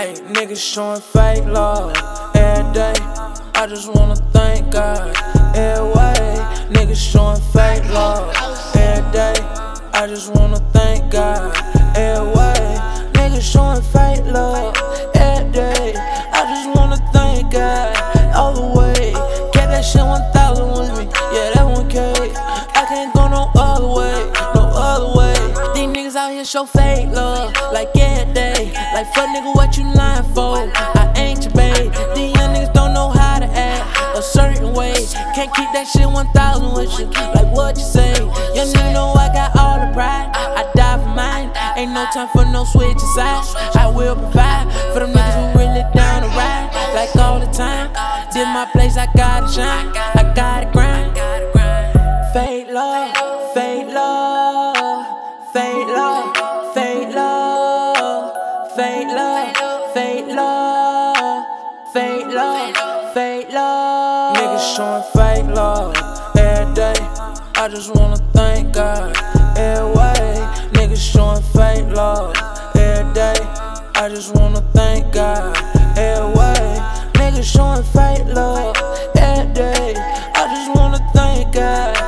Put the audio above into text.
Niggas showing fake love every day. I just wanna thank God every way. Niggas showing fake love every day. I just wanna thank God every way. Niggas showing fake love every day. I just wanna thank God all the way. Get that shit 1000 with me, yeah, that 1K. I can't go no other way, no other way. These niggas out here show fake love, like day. Like fuck nigga, what you lying for? I ain't your babe. These young niggas don't know how to act a certain way. Can't keep that shit 1000 with you, like what you say. Young nigga know I got all the pride. I die for mine. Ain't no time for no switching sides. I will provide for them niggas who really down to ride. Like all the time. This my place, I gotta shine. Fake love, fake love, fake love, fake love. Niggas showing fake love every day. I just wanna thank God every way. Niggas showing fake love every day. I just wanna thank God every way. Niggas showing fake love every day. I just wanna thank God